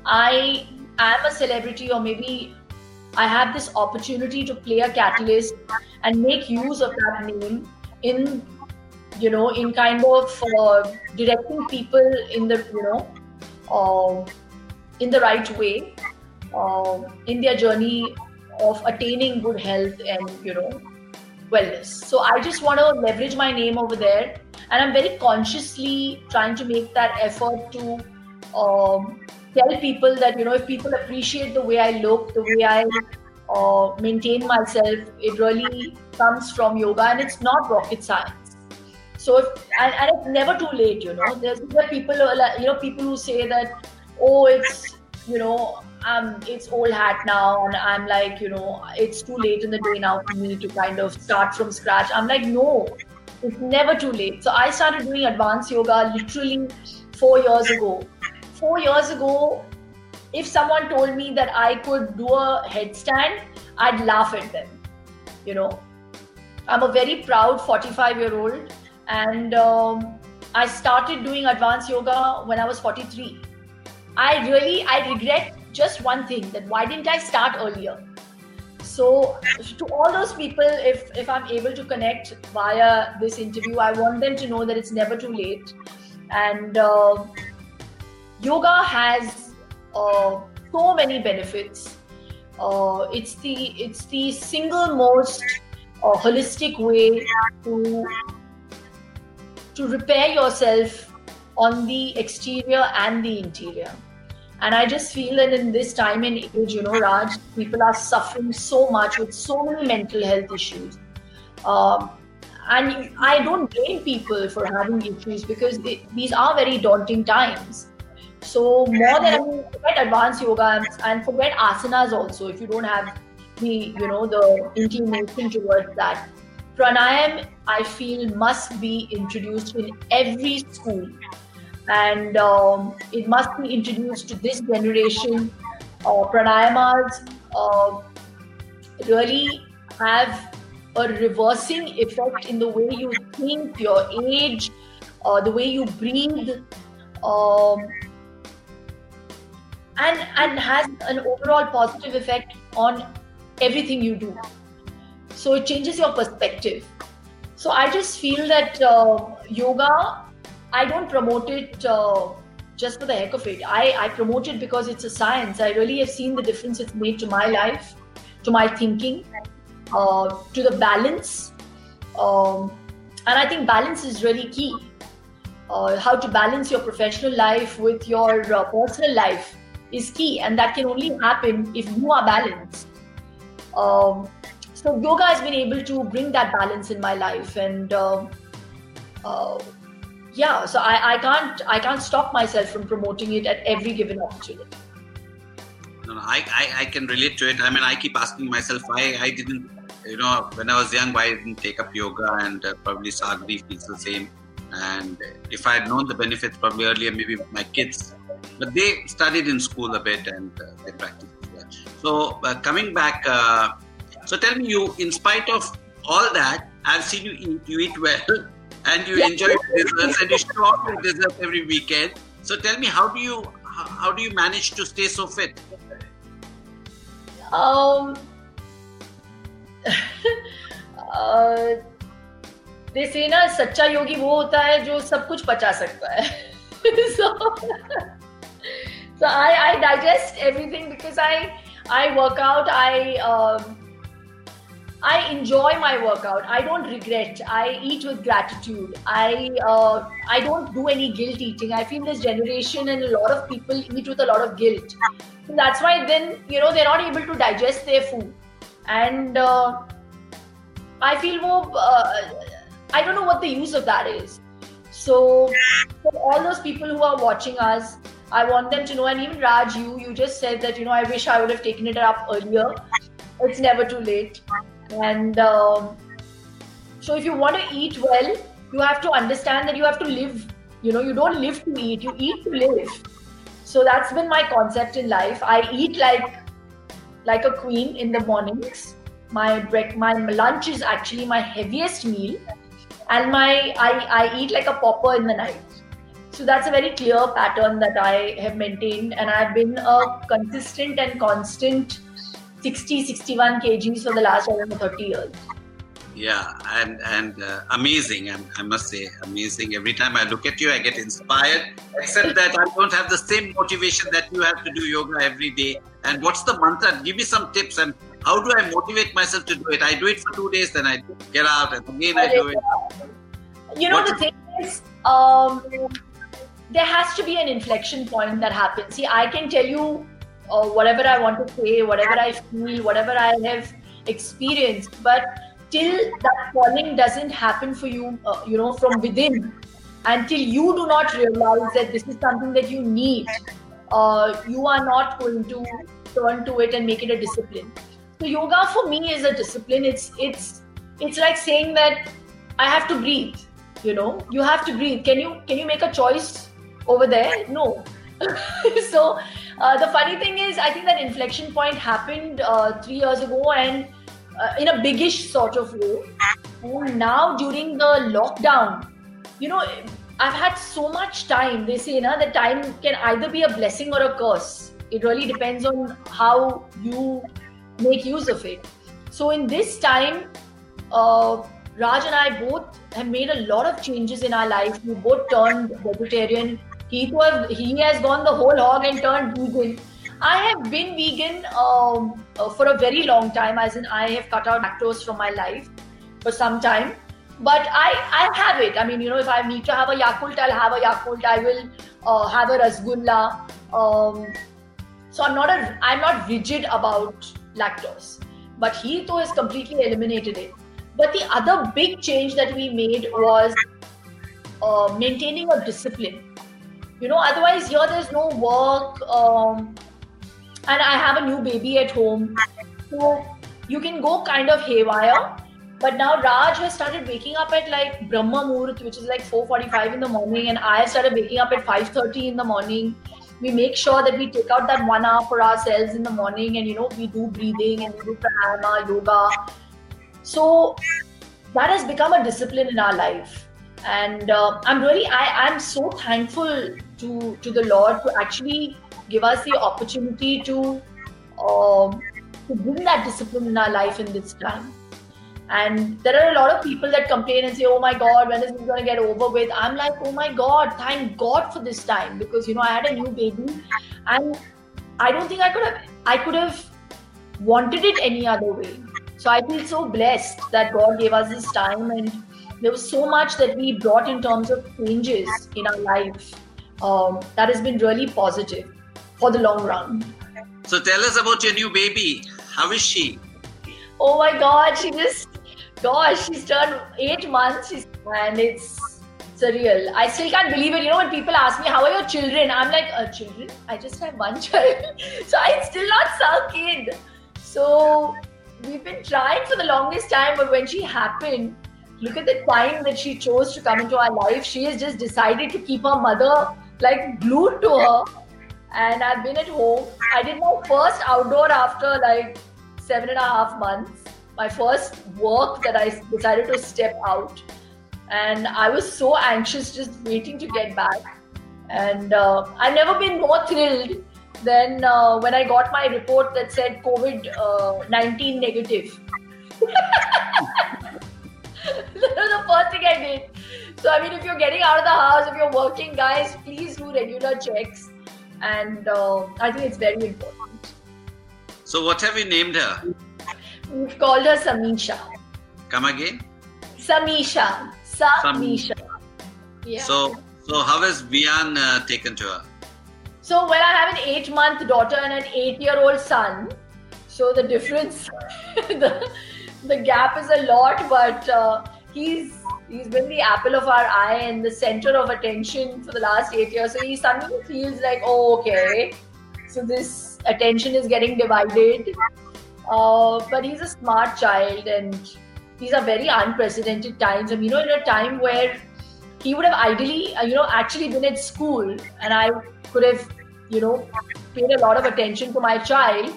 Speaker 5: i am a celebrity or maybe I have this opportunity to play a catalyst and make use of that name in, you know, in kind of uh, directing people in the, you know, uh, in the right way uh, in their journey of attaining good health and, you know, wellness. So I just want to leverage my name over there, and I'm very consciously trying to make that effort to um, tell people that you know if people appreciate the way I look, the way I uh, maintain myself, it really comes from yoga, and it's not rocket science. So if and, and it's never too late, you know. There's there people you know people who say that oh it's you know um, it's old hat now, and I'm like, you know, it's too late in the day now for me to kind of start from scratch. I'm like, no, it's never too late. So I started doing advanced yoga literally four years ago four years ago, if someone told me that I could do a headstand, I'd laugh at them. You know, I'm a very proud 45 year old, and um, I started doing advanced yoga when I was 43. I really, I regret just one thing that why didn't I start earlier? So, to all those people, if if I'm able to connect via this interview, I want them to know that it's never too late, and. Uh, yoga has uh, so many benefits. Uh, it's the it's the single most uh, holistic way to to repair yourself on the exterior and the interior. And I just feel that in this time and age, you know, Raj, people are suffering so much with so many mental health issues. Um, and I don't blame people for having issues because these are very daunting times. So more than I mean, forget advanced yoga and forget asanas also. If you don't have the you know the inclination towards that, pranayam I feel must be introduced in every school, and um, it must be introduced to this generation. Uh, pranayamas uh, really have a reversing effect in the way you think, your age, uh, the way you breathe. Um, and and has an overall positive effect on everything you do so it changes your perspective so i just feel that uh, yoga i don't promote it uh, just for the heck of it. I, I promote it because it's a science. I really have seen the difference it's made to my life to my thinking uh, to the balance. Um, and i think balance is really key. Uh, how to balance your professional life with your uh, personal life is key, and that can only happen if you are balanced. Um, so yoga has been able to bring that balance in my life, and uh, uh, yeah, so I, I can't I can't stop myself from promoting it at every given opportunity.
Speaker 4: No, no, I, I, I can relate to it. I mean, I keep asking myself why I didn't, you know, when I was young, why I didn't take up yoga, and uh, probably Sadhvi feels the same. And if I had known the benefits probably earlier, maybe my kids but they studied in school a bit and uh, they practiced well. So uh, coming back, uh, so tell me, you in spite of all that, I've seen you eat. You eat well, and you enjoy desserts, and you show off your desserts every weekend. So tell me, how do you how do you manage to stay so fit?
Speaker 5: Um. uh, they say ना सच्चा योगी वो होता है जो सब कुछ पचा सकता है so, so I, I digest everything because I I work out. I um, I enjoy my workout. I don't regret. I eat with gratitude. I uh, I don't do any guilt eating. I feel this generation and a lot of people eat with a lot of guilt. So that's why then you know they're not able to digest their food, and uh, I feel more. Uh, I don't know what the use of that is. So for all those people who are watching us, I want them to know, and even Raj, you you just said that you know I wish I would have taken it up earlier. It's never too late, and um, so if you want to eat well, you have to understand that you have to live. You know, you don't live to eat; you eat to live. So that's been my concept in life. I eat like like a queen in the mornings. My break, my lunch is actually my heaviest meal, and my I, I eat like a pauper in the night so that's a very clear pattern that I have maintained, and I've been a consistent and constant 60, 61 kgs for the last, I don't know, 30 years.
Speaker 4: Yeah, and and uh, amazing. I, I must say, amazing. Every time I look at you, I get inspired. Except that I don't have the same motivation that you have to do yoga every day. And what's the mantra? Give me some tips. And how do I motivate myself to do it? I do it for two days, then I get out, and again I do it.
Speaker 5: You know, what the thing is, um, there has to be an inflection point that happens. See, I can tell you uh, whatever I want to say, whatever I feel, whatever I have experienced, but till that calling doesn't happen for you, uh, you know, from within, until you do not realize that this is something that you need, uh, you are not going to turn to it and make it a discipline. So yoga for me is a discipline. It's it's it's like saying that I have to breathe. You know, you have to breathe. Can you can you make a choice over there? No. so uh, the funny thing is, I think that inflection point happened uh, three years ago, and uh, in a biggish sort of way. And now during the lockdown, you know, I've had so much time. They say, na, the time can either be a blessing or a curse. It really depends on how you make use of it. So in this time, uh, Raj and I both have made a lot of changes in our life. We both turned vegetarian. He, he has gone the whole hog and turned vegan I have been vegan um, uh, for a very long time, as in I have cut out lactose from my life for some time. But I, I have it. I mean, you know, if I need to have a Yakult, I'll have a Yakult. I will uh, have a Rasgulla. Um, so I'm not a, I'm not rigid about lactose. But he though has completely eliminated it. But the other big change that we made was uh, maintaining a discipline. You know, otherwise here there's no work. Um, and I have a new baby at home. So you can go kind of haywire. But now Raj has started waking up at like Brahma Muhurt, which is like 4:45 in the morning, and I started waking up at 5:30 in the morning. We make sure that we take out that one hour for ourselves in the morning, and you know we do breathing and we do pranayama, yoga. So that has become a discipline in our life, and uh, I'm really I I'm so thankful to to the Lord to actually give us the opportunity to um, to bring that discipline in our life in this time. And there are a lot of people that complain and say, "Oh my God, when is this going to get over with?" I'm like, "Oh my God, thank God for this time because you know I had a new baby, and I don't think I could have I could have wanted it any other way. So I feel so blessed that God gave us this time, and there was so much that we brought in terms of changes in our life um, that has been really positive for the long run.
Speaker 4: So tell us about your new baby. How is she?
Speaker 5: Oh my God, she just, gosh, she's turned eight months, she's, and it's surreal. I still can't believe it. You know, when people ask me, how are your children? I'm like, uh, children? I just have one child. so it's still not sunk in. So we've been trying for the longest time, but when she happened, look at the time that she chose to come into our life. She has just decided to keep her mother like glued to her and I've been at home. I did my first outdoor after like seven and a half months. My first work that I decided to step out, and I was so anxious, just waiting to get back. And uh, I've never been more thrilled than uh, when I got my report that said COVID uh, 19 negative. that was the first thing I did. So, I mean, if you're getting out of the house, if you're working, guys, please do regular checks and uh, I think it's very important.
Speaker 4: So, what have you named her?
Speaker 5: We've called her Samisha.
Speaker 4: Come again?
Speaker 5: Samisha. Samisha.
Speaker 4: Yeah. So, so how has Viaan uh, taken to her?
Speaker 5: So, well, I have an eight-month daughter and an eight-year-old son. So the difference, the the gap is a lot, but uh, he's he's been the apple of our eye and the center of attention for the last eight years. So he suddenly feels like, oh, okay, so this attention is getting divided. Uh, but he's a smart child, and these are very unprecedented times. Mean, you know, in a time where he would have ideally, uh, you know, actually been at school, and I could have, you know, paid a lot of attention to my child,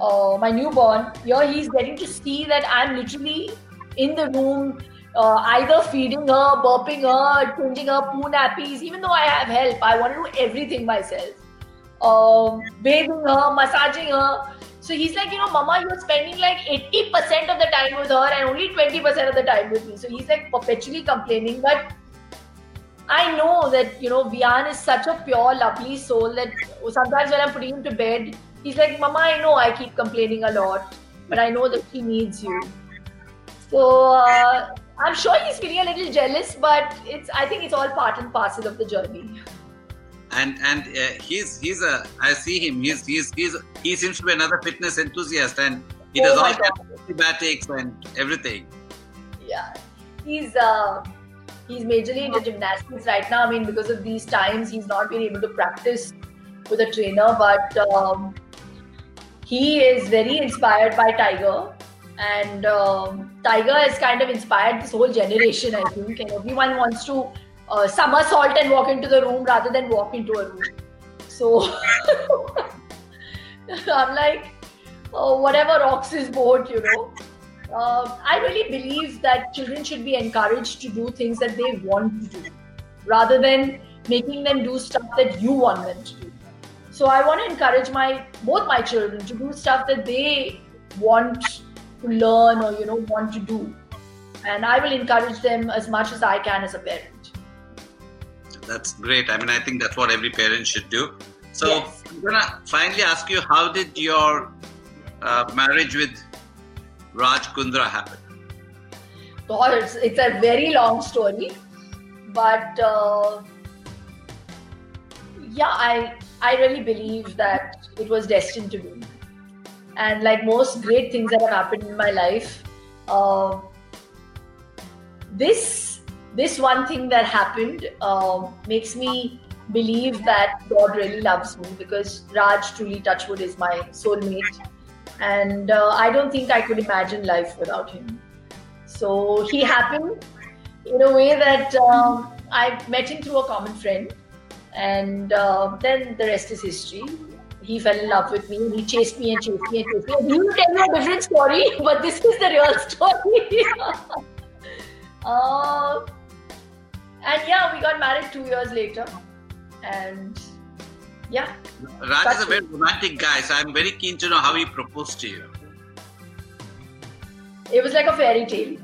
Speaker 5: uh, my newborn. Here, he's getting to see that I'm literally in the room uh, either feeding her, burping her, changing her poo nappies. Even though I have help, I want to do everything myself. Um, bathing her, massaging her. So he's like, you know, Mama, you're spending like 80% of the time with her and only 20% of the time with me. So he's like perpetually complaining. But I know that, you know, Viaan is such a pure, lovely soul that sometimes when I'm putting him to bed, he's like, Mama, I know I keep complaining a lot, but I know that he needs you. So uh, I'm sure he's feeling a little jealous, but it's I think it's all part and parcel of the journey
Speaker 4: and and uh, he's he's a I see him. He's he's he's he seems to be another fitness enthusiast, and he does oh all acrobatics and everything.
Speaker 5: Yeah, he's uh he's majorly into gymnastics right now. I mean, because of these times, he's not been able to practice with a trainer, but um, he is very inspired by Tiger. And um, Tiger has kind of inspired this whole generation, I think, and everyone wants to uh, somersault and walk into the room rather than walk into a room. So I'm like, oh, whatever rocks his boat, you know. Uh, I really believe that children should be encouraged to do things that they want to do rather than making them do stuff that you want them to do. So I want to encourage my both my children to do stuff that they want to learn or you know want to do. And I will encourage them as much as I can as a parent
Speaker 4: that's great. I mean, I think that's what every parent should do. So yes. I'm gonna finally ask you, how did your uh, marriage with Raj Kundra happen?
Speaker 5: God, it's, it's a very long story, but uh, yeah, I I really believe that it was destined to be. And like most great things that have happened in my life, uh, this this one thing that happened uh, makes me believe that God really loves me because Raj truly Touchwood is my soulmate, and uh, I don't think I could imagine life without him. So he happened in a way that um, I met him through a common friend, and uh, then the rest is history. He fell in love with me. He chased me and chased me and chased me. He will tell you a different story, but this is the real story. uh, and yeah, we got married two years later. And yeah.
Speaker 4: Raj is a very romantic guy, so I'm very keen to know how he proposed to you.
Speaker 5: It was like a fairy tale.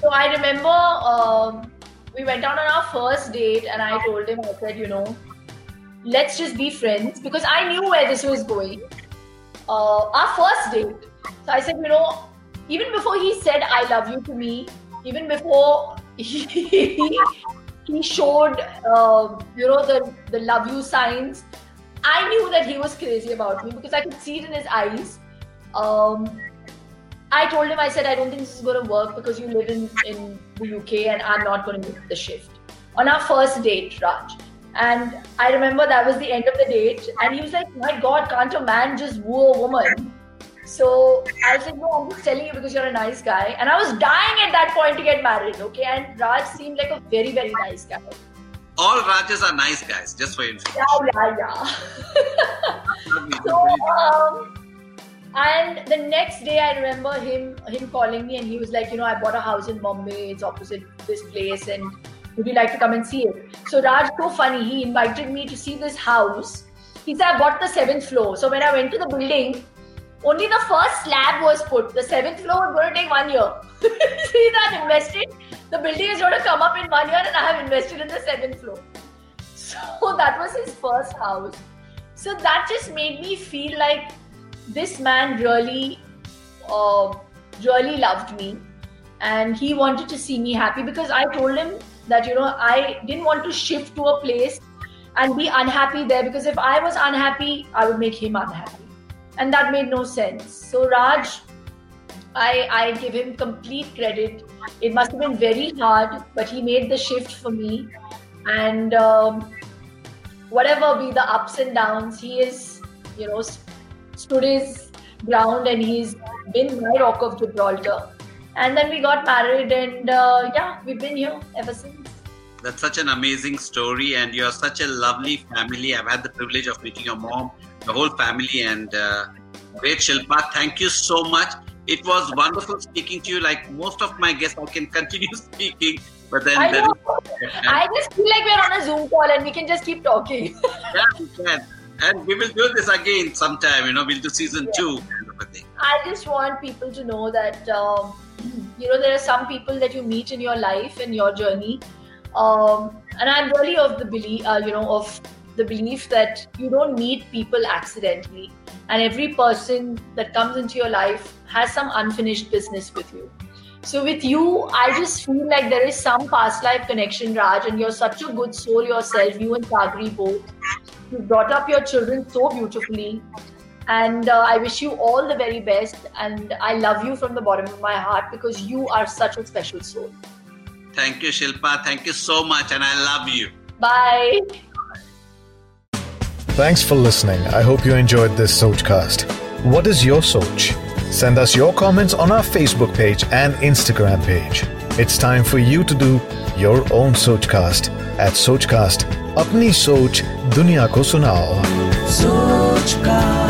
Speaker 5: So I remember um, we went out on our first date, and I told him, I said, you know, let's just be friends because I knew where this was going. Uh, our first date. So I said, you know, even before he said, I love you to me, even before he, he showed uh, you know the the love you signs i knew that he was crazy about me because i could see it in his eyes um, i told him i said i don't think this is going to work because you live in in the uk and i'm not going to make the shift on our first date raj and i remember that was the end of the date and he was like my god can't a man just woo a woman so I said, no, I'm just telling you because you're a nice guy. And I was dying at that point to get married, okay? And Raj seemed like a very, very nice guy.
Speaker 4: All Rajas are nice guys, just for information.
Speaker 5: Yeah, yeah, yeah. so, um, and the next day I remember him him calling me and he was like, you know, I bought a house in Bombay, it's opposite this place, and would you like to come and see it? So Raj, so funny, he invited me to see this house. He said, I bought the seventh floor. So when I went to the building, only the first slab was put. The seventh floor was going to take one year. See that invested. The building is going to come up in one year, and I have invested in the seventh floor. So that was his first house. So that just made me feel like this man really, uh, really loved me, and he wanted to see me happy because I told him that you know I didn't want to shift to a place and be unhappy there because if I was unhappy, I would make him unhappy and that made no sense. So Raj, I I give him complete credit. It must have been very hard, but he made the shift for me, and um, whatever be the ups and downs, he is you know stood his ground and he's been my rock of Gibraltar. And then we got married, and uh, yeah, we've been here ever since.
Speaker 4: That's such an amazing story, and you're such a lovely family. I've had the privilege of meeting your mom the whole family and uh, great Shilpa. Thank you so much. It was wonderful speaking to you. Like most of my guests, I can continue speaking, but then
Speaker 5: I, I just feel like we're on a Zoom call and we can just keep talking.
Speaker 4: yeah, we can. And we will do this again sometime. You know, we'll do season yeah. two.
Speaker 5: I just want people to know that um, you know there are some people that you meet in your life and your journey, um, and I'm really of the belief, uh, you know, of the belief that you don't meet people accidentally, and every person that comes into your life has some unfinished business with you. So with you, I just feel like there is some past life connection, Raj, and you're such a good soul yourself. You and Sagri both. You brought up your children so beautifully, and uh, I wish you all the very best. And I love you from the bottom of my heart because you are such a special soul.
Speaker 4: Thank you, Shilpa. Thank you so much, and I love you.
Speaker 5: Bye.
Speaker 2: Thanks for listening. I hope you enjoyed this Sochcast. What is your Soch? Send us your comments on our Facebook page and Instagram page. It's time for you to do your own Sochcast at सोच अपनी सोच दुनिया को सुनाओ सोच का